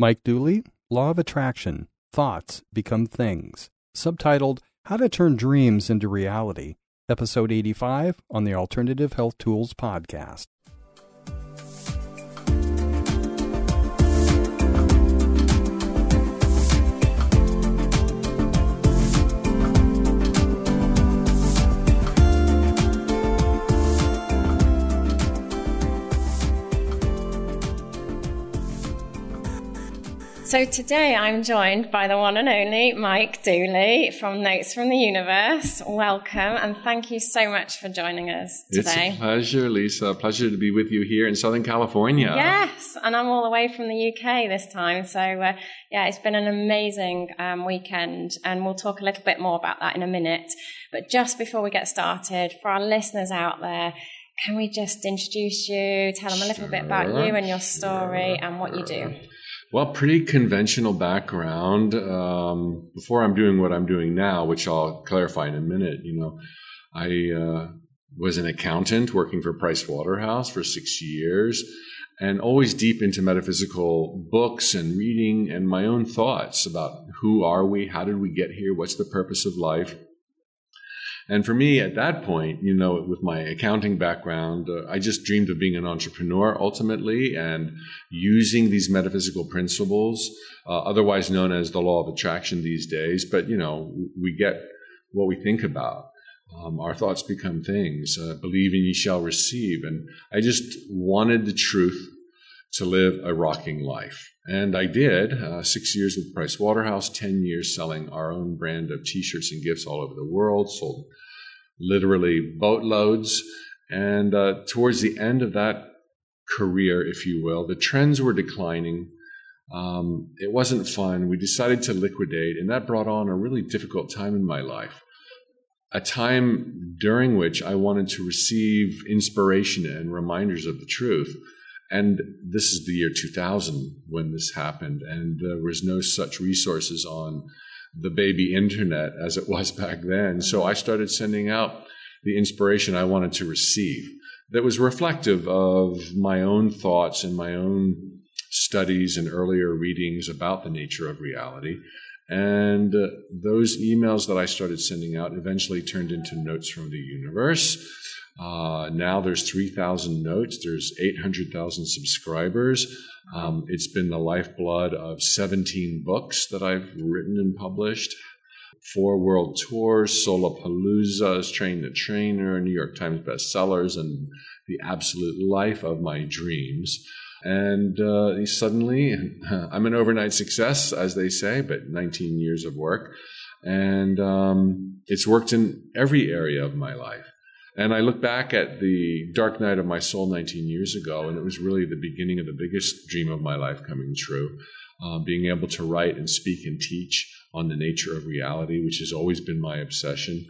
Mike Dooley, Law of Attraction Thoughts Become Things, subtitled How to Turn Dreams into Reality, episode 85 on the Alternative Health Tools podcast. So today I'm joined by the one and only Mike Dooley from Notes from the Universe. Welcome and thank you so much for joining us today. It's a pleasure, Lisa. A Pleasure to be with you here in Southern California. Yes, and I'm all the way from the UK this time. So uh, yeah, it's been an amazing um, weekend, and we'll talk a little bit more about that in a minute. But just before we get started, for our listeners out there. Can we just introduce you, tell them a little sure, bit about you and your story sure, and what you do? Well, pretty conventional background. Um, before I'm doing what I'm doing now, which I'll clarify in a minute, you know, I uh, was an accountant working for Price Waterhouse for six years and always deep into metaphysical books and reading and my own thoughts about who are we? How did we get here? What's the purpose of life? And for me, at that point, you know, with my accounting background, uh, I just dreamed of being an entrepreneur ultimately and using these metaphysical principles, uh, otherwise known as the law of attraction these days. But, you know, we get what we think about. Um, our thoughts become things. Uh, believe and ye shall receive. And I just wanted the truth to live a rocking life. And I did uh, six years with Price Waterhouse, 10 years selling our own brand of t shirts and gifts all over the world, sold literally boatloads. And uh, towards the end of that career, if you will, the trends were declining. Um, it wasn't fun. We decided to liquidate, and that brought on a really difficult time in my life. A time during which I wanted to receive inspiration and reminders of the truth. And this is the year 2000 when this happened, and there was no such resources on the baby internet as it was back then. So I started sending out the inspiration I wanted to receive that was reflective of my own thoughts and my own studies and earlier readings about the nature of reality. And uh, those emails that I started sending out eventually turned into notes from the universe. Uh, now there's 3,000 notes. There's 800,000 subscribers. Um, it's been the lifeblood of 17 books that I've written and published, four world tours, Solopalooza's, Train the Trainer, New York Times bestsellers, and the absolute life of my dreams. And uh, suddenly, I'm an overnight success, as they say, but 19 years of work. And um, it's worked in every area of my life. And I look back at the dark night of my soul 19 years ago, and it was really the beginning of the biggest dream of my life coming true. Uh, being able to write and speak and teach on the nature of reality, which has always been my obsession,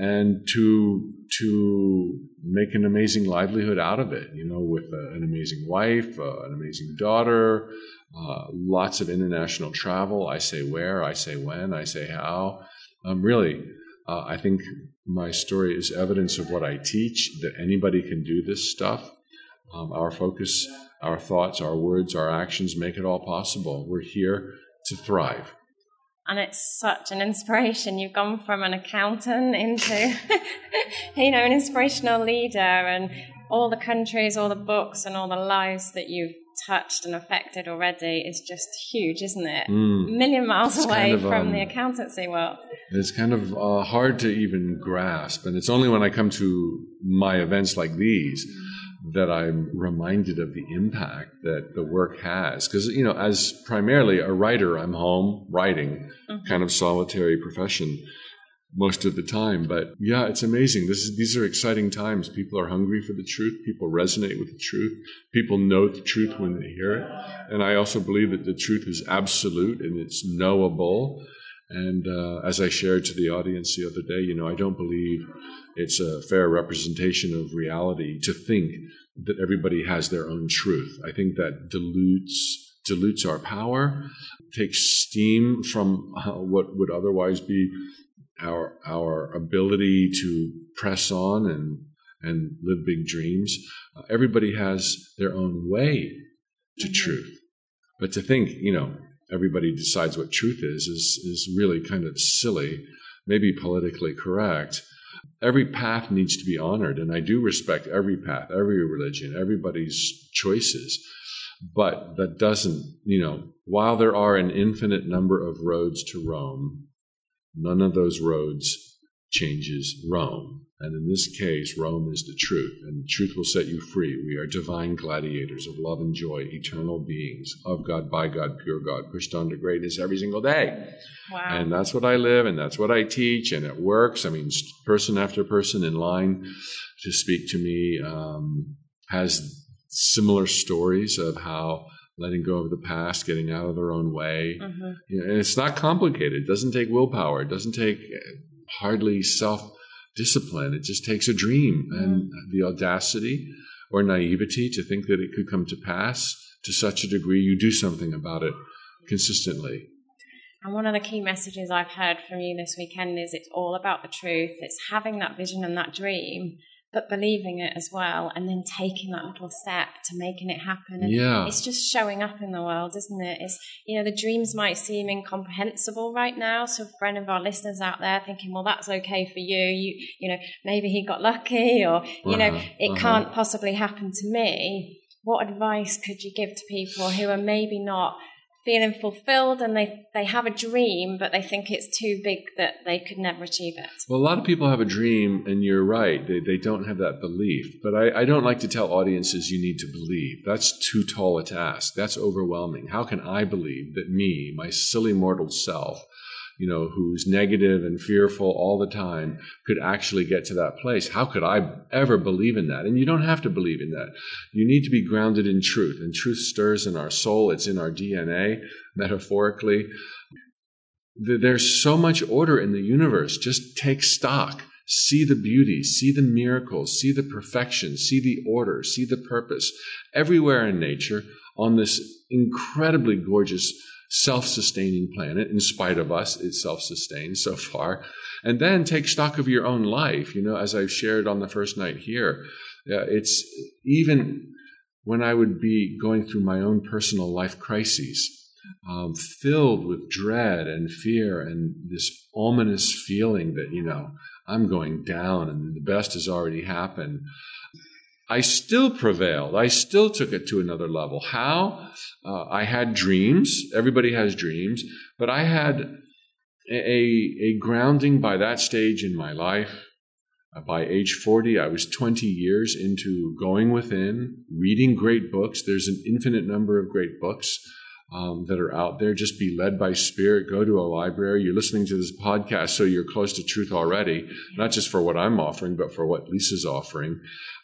and to to make an amazing livelihood out of it. You know, with a, an amazing wife, uh, an amazing daughter, uh, lots of international travel. I say where, I say when, I say how. Um, really, uh, I think my story is evidence of what I teach, that anybody can do this stuff. Um, our focus, our thoughts, our words, our actions make it all possible. We're here to thrive. And it's such an inspiration. You've gone from an accountant into, you know, an inspirational leader and all the countries, all the books, and all the lives that you've touched and affected already is just huge, isn't it? Mm. A million miles it's away kind of, from um, the accountancy world. It's kind of uh, hard to even grasp. And it's only when I come to my events like these that I'm reminded of the impact that the work has. Because, you know, as primarily a writer, I'm home writing, mm-hmm. kind of solitary profession most of the time. But yeah, it's amazing. This is, these are exciting times. People are hungry for the truth. People resonate with the truth. People know the truth when they hear it. And I also believe that the truth is absolute and it's knowable. And uh, as I shared to the audience the other day, you know, I don't believe it's a fair representation of reality to think that everybody has their own truth. I think that dilutes dilutes our power, takes steam from uh, what would otherwise be our our ability to press on and and live big dreams. Uh, everybody has their own way to mm-hmm. truth, But to think, you know, everybody decides what truth is, is, is really kind of silly, maybe politically correct. Every path needs to be honored, and I do respect every path, every religion, everybody's choices. But that doesn't, you know, while there are an infinite number of roads to Rome, none of those roads changes Rome. And in this case, Rome is the truth, and truth will set you free. We are divine gladiators of love and joy, eternal beings of God, by God, pure God, pushed on to greatness every single day. Wow. And that's what I live, and that's what I teach, and it works. I mean, person after person in line to speak to me um, has similar stories of how letting go of the past, getting out of their own way. Mm-hmm. You know, and it's not complicated. It doesn't take willpower. It doesn't take hardly self discipline. It just takes a dream and the audacity or naivety to think that it could come to pass to such a degree you do something about it consistently. And one of the key messages I've heard from you this weekend is it's all about the truth. It's having that vision and that dream, but believing it as well, and then taking that little step to making it happen. And Yeah. It's just showing up in the world, isn't it? It's, you know, the dreams might seem incomprehensible right now. So for any of our listeners out there thinking, well, that's okay for you, you, you know, maybe he got lucky or, you know, Uh-huh, it uh-huh. can't possibly happen to me. What advice could you give to people who are maybe not feeling fulfilled and they, they have a dream, but they think it's too big that they could never achieve it? Well, a lot of people have a dream, and you're right. They, they don't have that belief. But I, I don't like to tell audiences you need to believe. That's too tall a task. That's overwhelming. How can I believe that me, my silly mortal self, you know, who's negative and fearful all the time, could actually get to that place? How could I ever believe in that? And you don't have to believe in that. You need to be grounded in truth, and truth stirs in our soul. It's in our DNA, metaphorically. There's so much order in the universe. Just take stock. See the beauty, see the miracles, see the perfection, see the order, see the purpose everywhere in nature on this incredibly gorgeous self-sustaining planet. In spite of us, it's self sustained so far. And then take stock of your own life. You know, as I've shared on the first night here, uh, it's even when I would be going through my own personal life crises, um, filled with dread and fear and this ominous feeling that, you know, I'm going down and the best has already happened. I still prevailed. I still took it to another level. How? Uh, I had dreams. Everybody has dreams, but I had a, a grounding by that stage in my life. Uh, by age 40, I was 20 years into going within, reading great books. There's an infinite number of great books um, that are out there. Just be led by Spirit. Go to a library. You're listening to this podcast, so you're close to truth already, not just for what I'm offering, but for what Lisa's offering.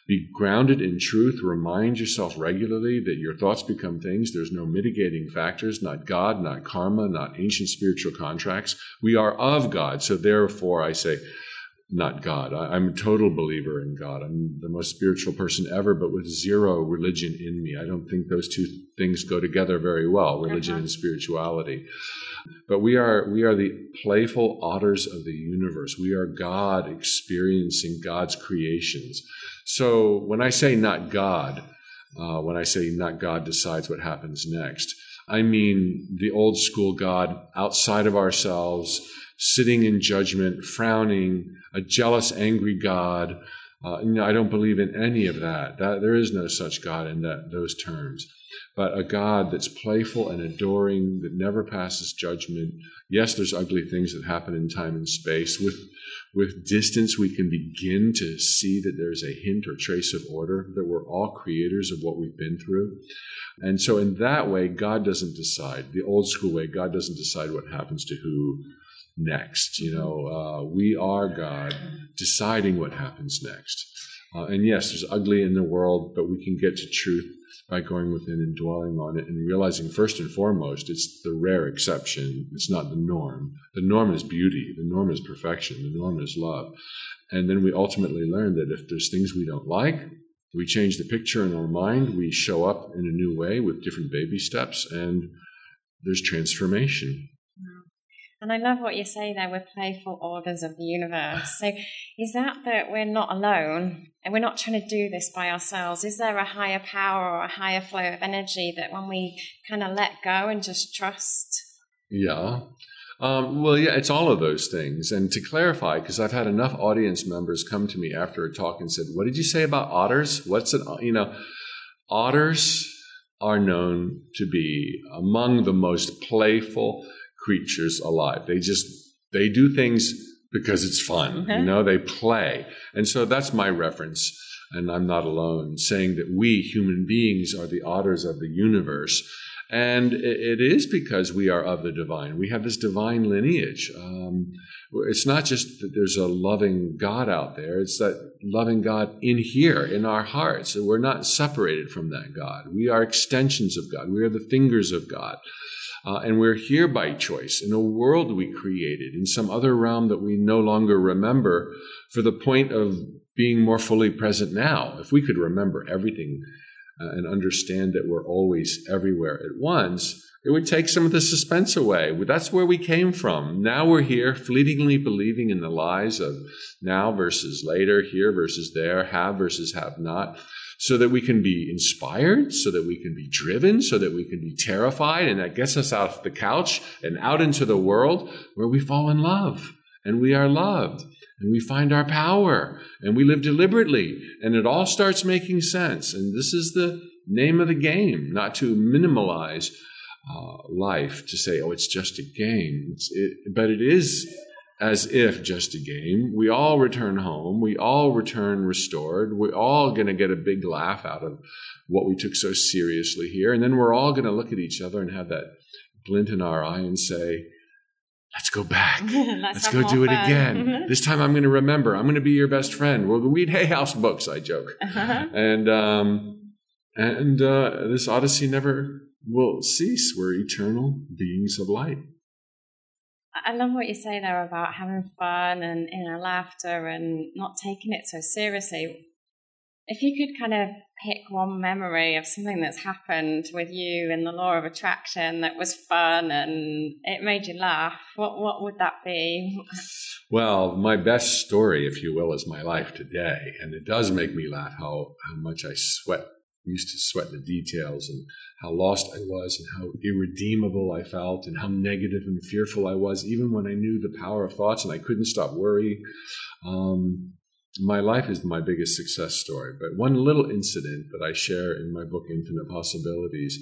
Be grounded in truth. Remind yourself regularly that your thoughts become things. There's no mitigating factors, not God, not karma, not ancient spiritual contracts. We are of God. So therefore, I say, not God. I, I'm a total believer in God. I'm the most spiritual person ever, but with zero religion in me. I don't think those two things go together very well, religion Uh-huh. and spirituality. But we are we are the playful otters of the universe. We are God experiencing God's creations. So when I say not God, uh, when I say not God decides what happens next, I mean the old school God outside of ourselves, sitting in judgment, frowning, a jealous, angry God. Uh, you know, I don't believe in any of that. That there is no such God in that those terms. But a God that's playful and adoring, that never passes judgment. Yes, there's ugly things that happen in time and space. With with distance, we can begin to see that there's a hint or trace of order, that we're all creators of what we've been through. And so, in that way, God doesn't decide. The old school way, God doesn't decide what happens to who next. You know, uh, we are God deciding what happens next. Uh, and yes, there's ugly in the world, but we can get to truth by going within and dwelling on it and realizing first and foremost it's the rare exception. It's not the norm. The norm is beauty. The norm is perfection. The norm is love. And then we ultimately learn that if there's things we don't like we change the picture in our mind. We show up in a new way with different baby steps and there's transformation And I love what you say there with playful orders of the universe. So, is that that we're not alone and we're not trying to do this by ourselves? Is there a higher power or a higher flow of energy that when we kind of let go and just trust? Yeah. Um, well, yeah, it's all of those things. And to clarify, because I've had enough audience members come to me after a talk and said, "What did you say about otters? What's it? You know, otters are known to be among the most playful creatures alive. They just they do things because it's fun. You know, they play. And so that's my reference. And I'm not alone saying that we human beings are the otters of the universe. And it is because we are of the divine. We have this divine lineage. Um, it's not just that there's a loving God out there, it's that loving God in here, in our hearts. And we're not separated from that God. We are extensions of God, we are the fingers of God. Uh, and we're here by choice in a world we created, in some other realm that we no longer remember, for the point of being more fully present now. If we could remember everything uh, and understand that we're always everywhere at once, it would take some of the suspense away. That's where we came from. Now we're here, fleetingly believing in the lies of now versus later, here versus there, have versus have not so that we can be inspired, so that we can be driven, so that we can be terrified. And that gets us off the couch and out into the world where we fall in love and we are loved and we find our power and we live deliberately and it all starts making sense. And this is the name of the game, not to minimalize uh, life, to say, oh, it's just a game. It, but it is as if just a game. We all return home. We all return restored. We're all going to get a big laugh out of what we took so seriously here. And then we're all going to look at each other and have that glint in our eye and say, Let's go back. Let's, go do it again. this time I'm going to remember. I'm going to be your best friend. We'll read Hay House books, I joke. Uh-huh. And, um, and uh, this odyssey never will cease. We're eternal beings of light. I love what you say there about having fun and you know laughter and not taking it so seriously. If you could kind of pick one memory of something that's happened with you in the law of attraction that was fun and it made you laugh, what what would that be? Well, my best story, if you will, is my life today, and it does make me laugh how how much I sweat used to sweat the details and how lost I was and how irredeemable I felt and how negative and fearful I was, even when I knew the power of thoughts and I couldn't stop worrying. Um, my life is my biggest success story. But one little incident that I share in my book, Infinite Possibilities,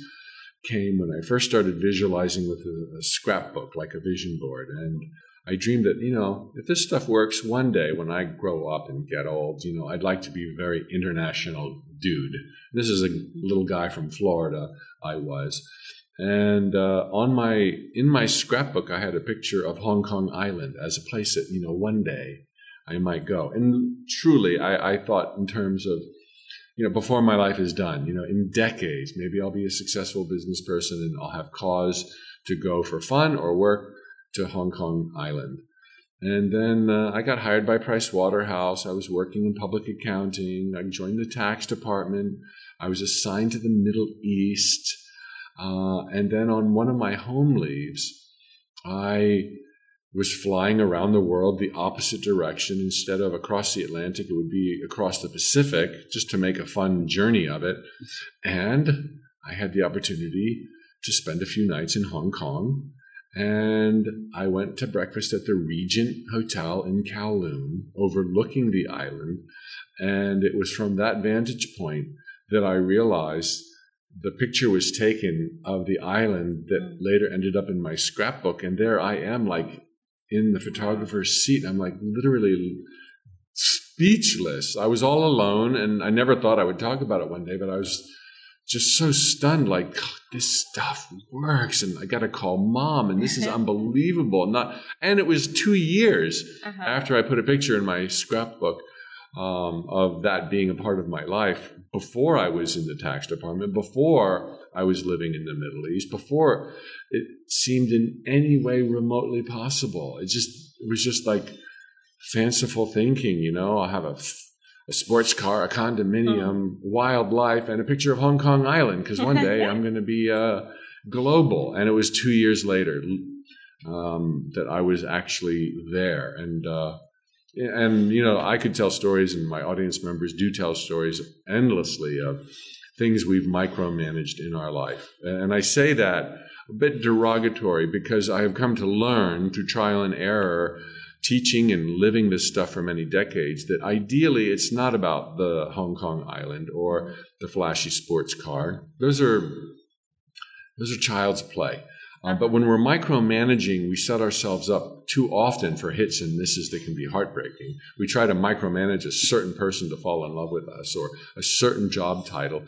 came when I first started visualizing with a, a scrapbook, like a vision board. And I dreamed that, you know, if this stuff works one day when I grow up and get old, you know, I'd like to be very international dude. This is a little guy from Florida, I was. And uh, on my in my scrapbook, I had a picture of Hong Kong Island as a place that you know one day I might go. And truly, I, I thought in terms of you know before my life is done, you know, in decades, maybe I'll be a successful business person and I'll have cause to go for fun or work to Hong Kong Island. And then uh, I got hired by Price Waterhouse. I was working in public accounting. I joined the tax department. I was assigned to the Middle East. Uh, and then on one of my home leaves, I was flying around the world the opposite direction. Instead of across the Atlantic, it would be across the Pacific just to make a fun journey of it. And I had the opportunity to spend a few nights in Hong Kong and I went to breakfast at the Regent Hotel in Kowloon, overlooking the island. And it was from that vantage point that I realized the picture was taken of the island that mm. later ended up in my scrapbook. And there I am, like in the photographer's seat. I'm like literally speechless. I was all alone, and I never thought I would talk about it one day, but I was just so stunned, like this stuff works, and I got to call mom, and this is unbelievable. Not, and it was two years uh-huh. after I put a picture in my scrapbook um, of that being a part of my life before I was in the tax department, before I was living in the Middle East, before it seemed in any way remotely possible. It just it was just like fanciful thinking, you know. I'll have a a sports car, a condominium, oh. wildlife, and a picture of Hong Kong Island because one day I'm going to be uh, global. And it was two years later, um, that I was actually there. And uh, and you know, I could tell stories, and my audience members do tell stories endlessly of things we've micromanaged in our life. And I say that a bit derogatory because I have come to learn through trial and error, teaching and living this stuff for many decades, that ideally it's not about the Hong Kong island or the flashy sports car. Those are those are child's play. Uh, but when we're micromanaging, we set ourselves up too often for hits and misses that can be heartbreaking. We try to micromanage a certain person to fall in love with us or a certain job title.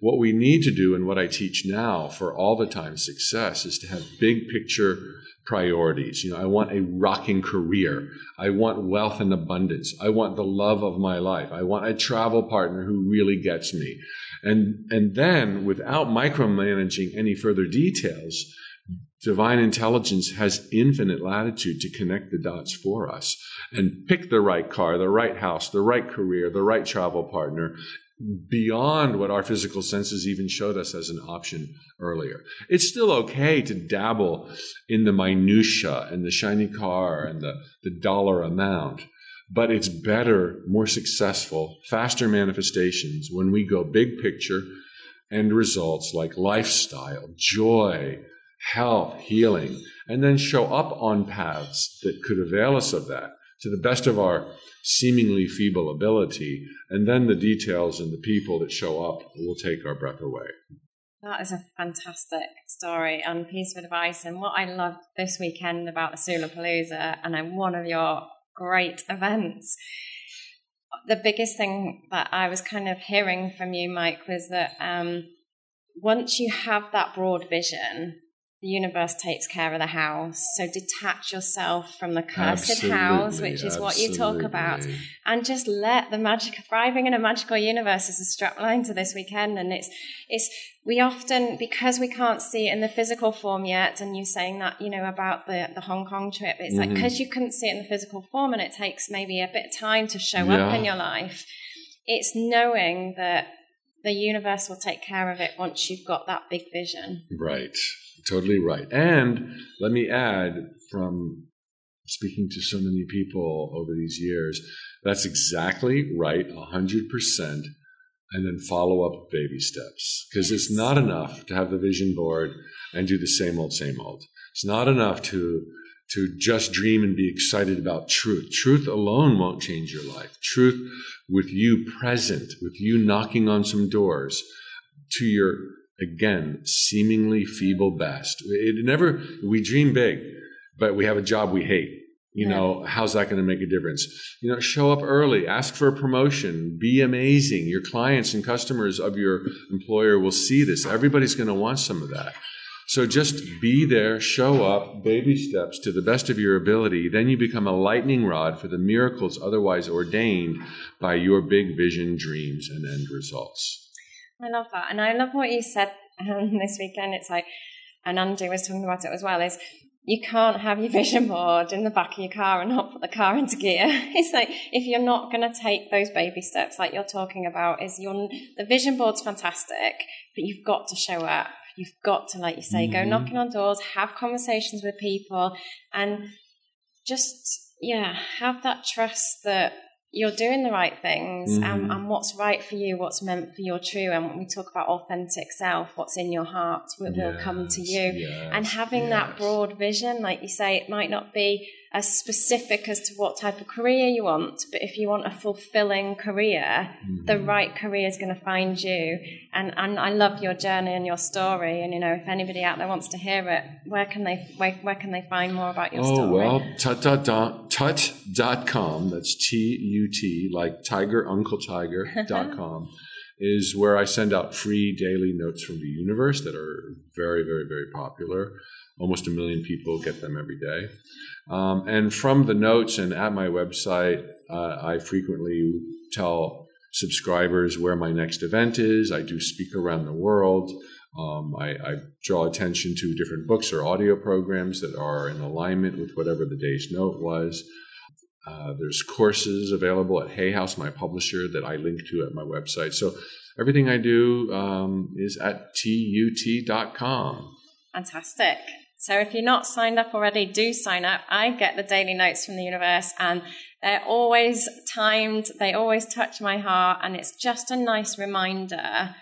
What we need to do and what I teach now for all the time success is to have big picture priorities. You know, I want a rocking career. I want wealth and abundance. I want the love of my life. I want a travel partner who really gets me. And, and then without micromanaging any further details, divine intelligence has infinite latitude to connect the dots for us and pick the right car, the right house, the right career, the right travel partner beyond what our physical senses even showed us as an option earlier. It's still okay to dabble in the minutia and the shiny car and the, the dollar amount, but it's better, more successful, faster manifestations when we go big picture and results like lifestyle, joy, health, healing, and then show up on paths that could avail us of that to the best of our seemingly feeble ability. And then the details and the people that show up will take our breath away. That is a fantastic story and piece of advice. And what I loved this weekend about the Sulapalooza and one of your great events, the biggest thing that I was kind of hearing from you, Mike, was that um, once you have that broad vision, the universe takes care of the house. So detach yourself from the cursed absolutely, house, which is absolutely. what you talk about, and just let the magic thriving in a magical universe is a strapline to this weekend. And it's it's we often because we can't see it in the physical form yet, and you saying that you know about the the Hong Kong trip, it's mm-hmm. like because you couldn't see it in the physical form, and it takes maybe a bit of time to show yeah. up in your life. It's knowing that the universe will take care of it once you've got that big vision. Right. Totally right. And let me add from speaking to so many people over these years, that's exactly right, 100%. And then follow up baby steps. Because it's not enough to have the vision board and do the same old, same old. It's not enough to, to just dream and be excited about truth. Truth alone won't change your life. Truth with you present, with you knocking on some doors to your again, seemingly feeble best. It never, we dream big, but we have a job we hate. You yeah. know, how's that going to make a difference? You know, show up early, ask for a promotion, be amazing. Your clients and customers of your employer will see this. Everybody's going to want some of that. So just be there, show up, baby steps to the best of your ability. Then you become a lightning rod for the miracles otherwise ordained by your big vision, dreams, and end results. I love that. And I love what you said um, this weekend. It's like, and Andy was talking about it as well, is you can't have your vision board in the back of your car and not put the car into gear. It's like if you're not going to take those baby steps, like you're talking about, is your the vision board's fantastic, but you've got to show up. You've got to, like you say, mm-hmm. go knocking on doors, have conversations with people, and just yeah, have that trust that you're doing the right things mm. and, and, what's right for you, what's meant for your true. And when we talk about authentic self, what's in your heart will, yes, will come to you. Yes, and having yes. that broad vision, like you say, it might not be as specific as to what type of career you want, but if you want a fulfilling career, mm-hmm. the right career is going to find you. And and I love your journey and your story. And you know, if anybody out there wants to hear it, where can they where, where can they find more about your oh, story? Oh well, tut dot dot tut dot com. That's T U T like Tiger Uncle Tiger dot com. is where I send out free daily notes from the universe that are very, very, very popular. Almost a million people get them every day. Um, and from the notes and at my website, uh, I frequently tell subscribers where my next event is. I do speak around the world. Um, I, I, draw attention to different books or audio programs that are in alignment with whatever the day's note was. Uh, there's courses available at Hay House, my publisher, that I link to at my website. So everything I do um, is at tut.com. Fantastic. So if you're not signed up already, do sign up. I get the daily notes from the universe and they're always timed. They always touch my heart. And it's just a nice reminder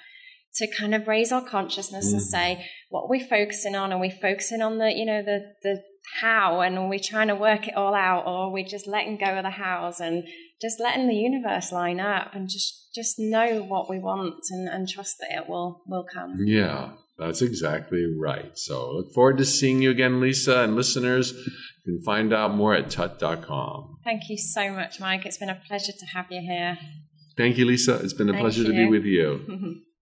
to kind of raise our consciousness mm. and say, what are we focusing on? Are we focusing on the, you know, the, the how and are we trying to work it all out or are we just letting go of the hows and just letting the universe line up and just just know what we want and, and trust that it will will come. Yeah, that's exactly right. So look forward to seeing you again, Lisa, and listeners. You can find out more at tut.com. Thank you so much, Mike. It's been a pleasure to have you here. Thank you, Lisa. It's been a Thank pleasure you. to be with you.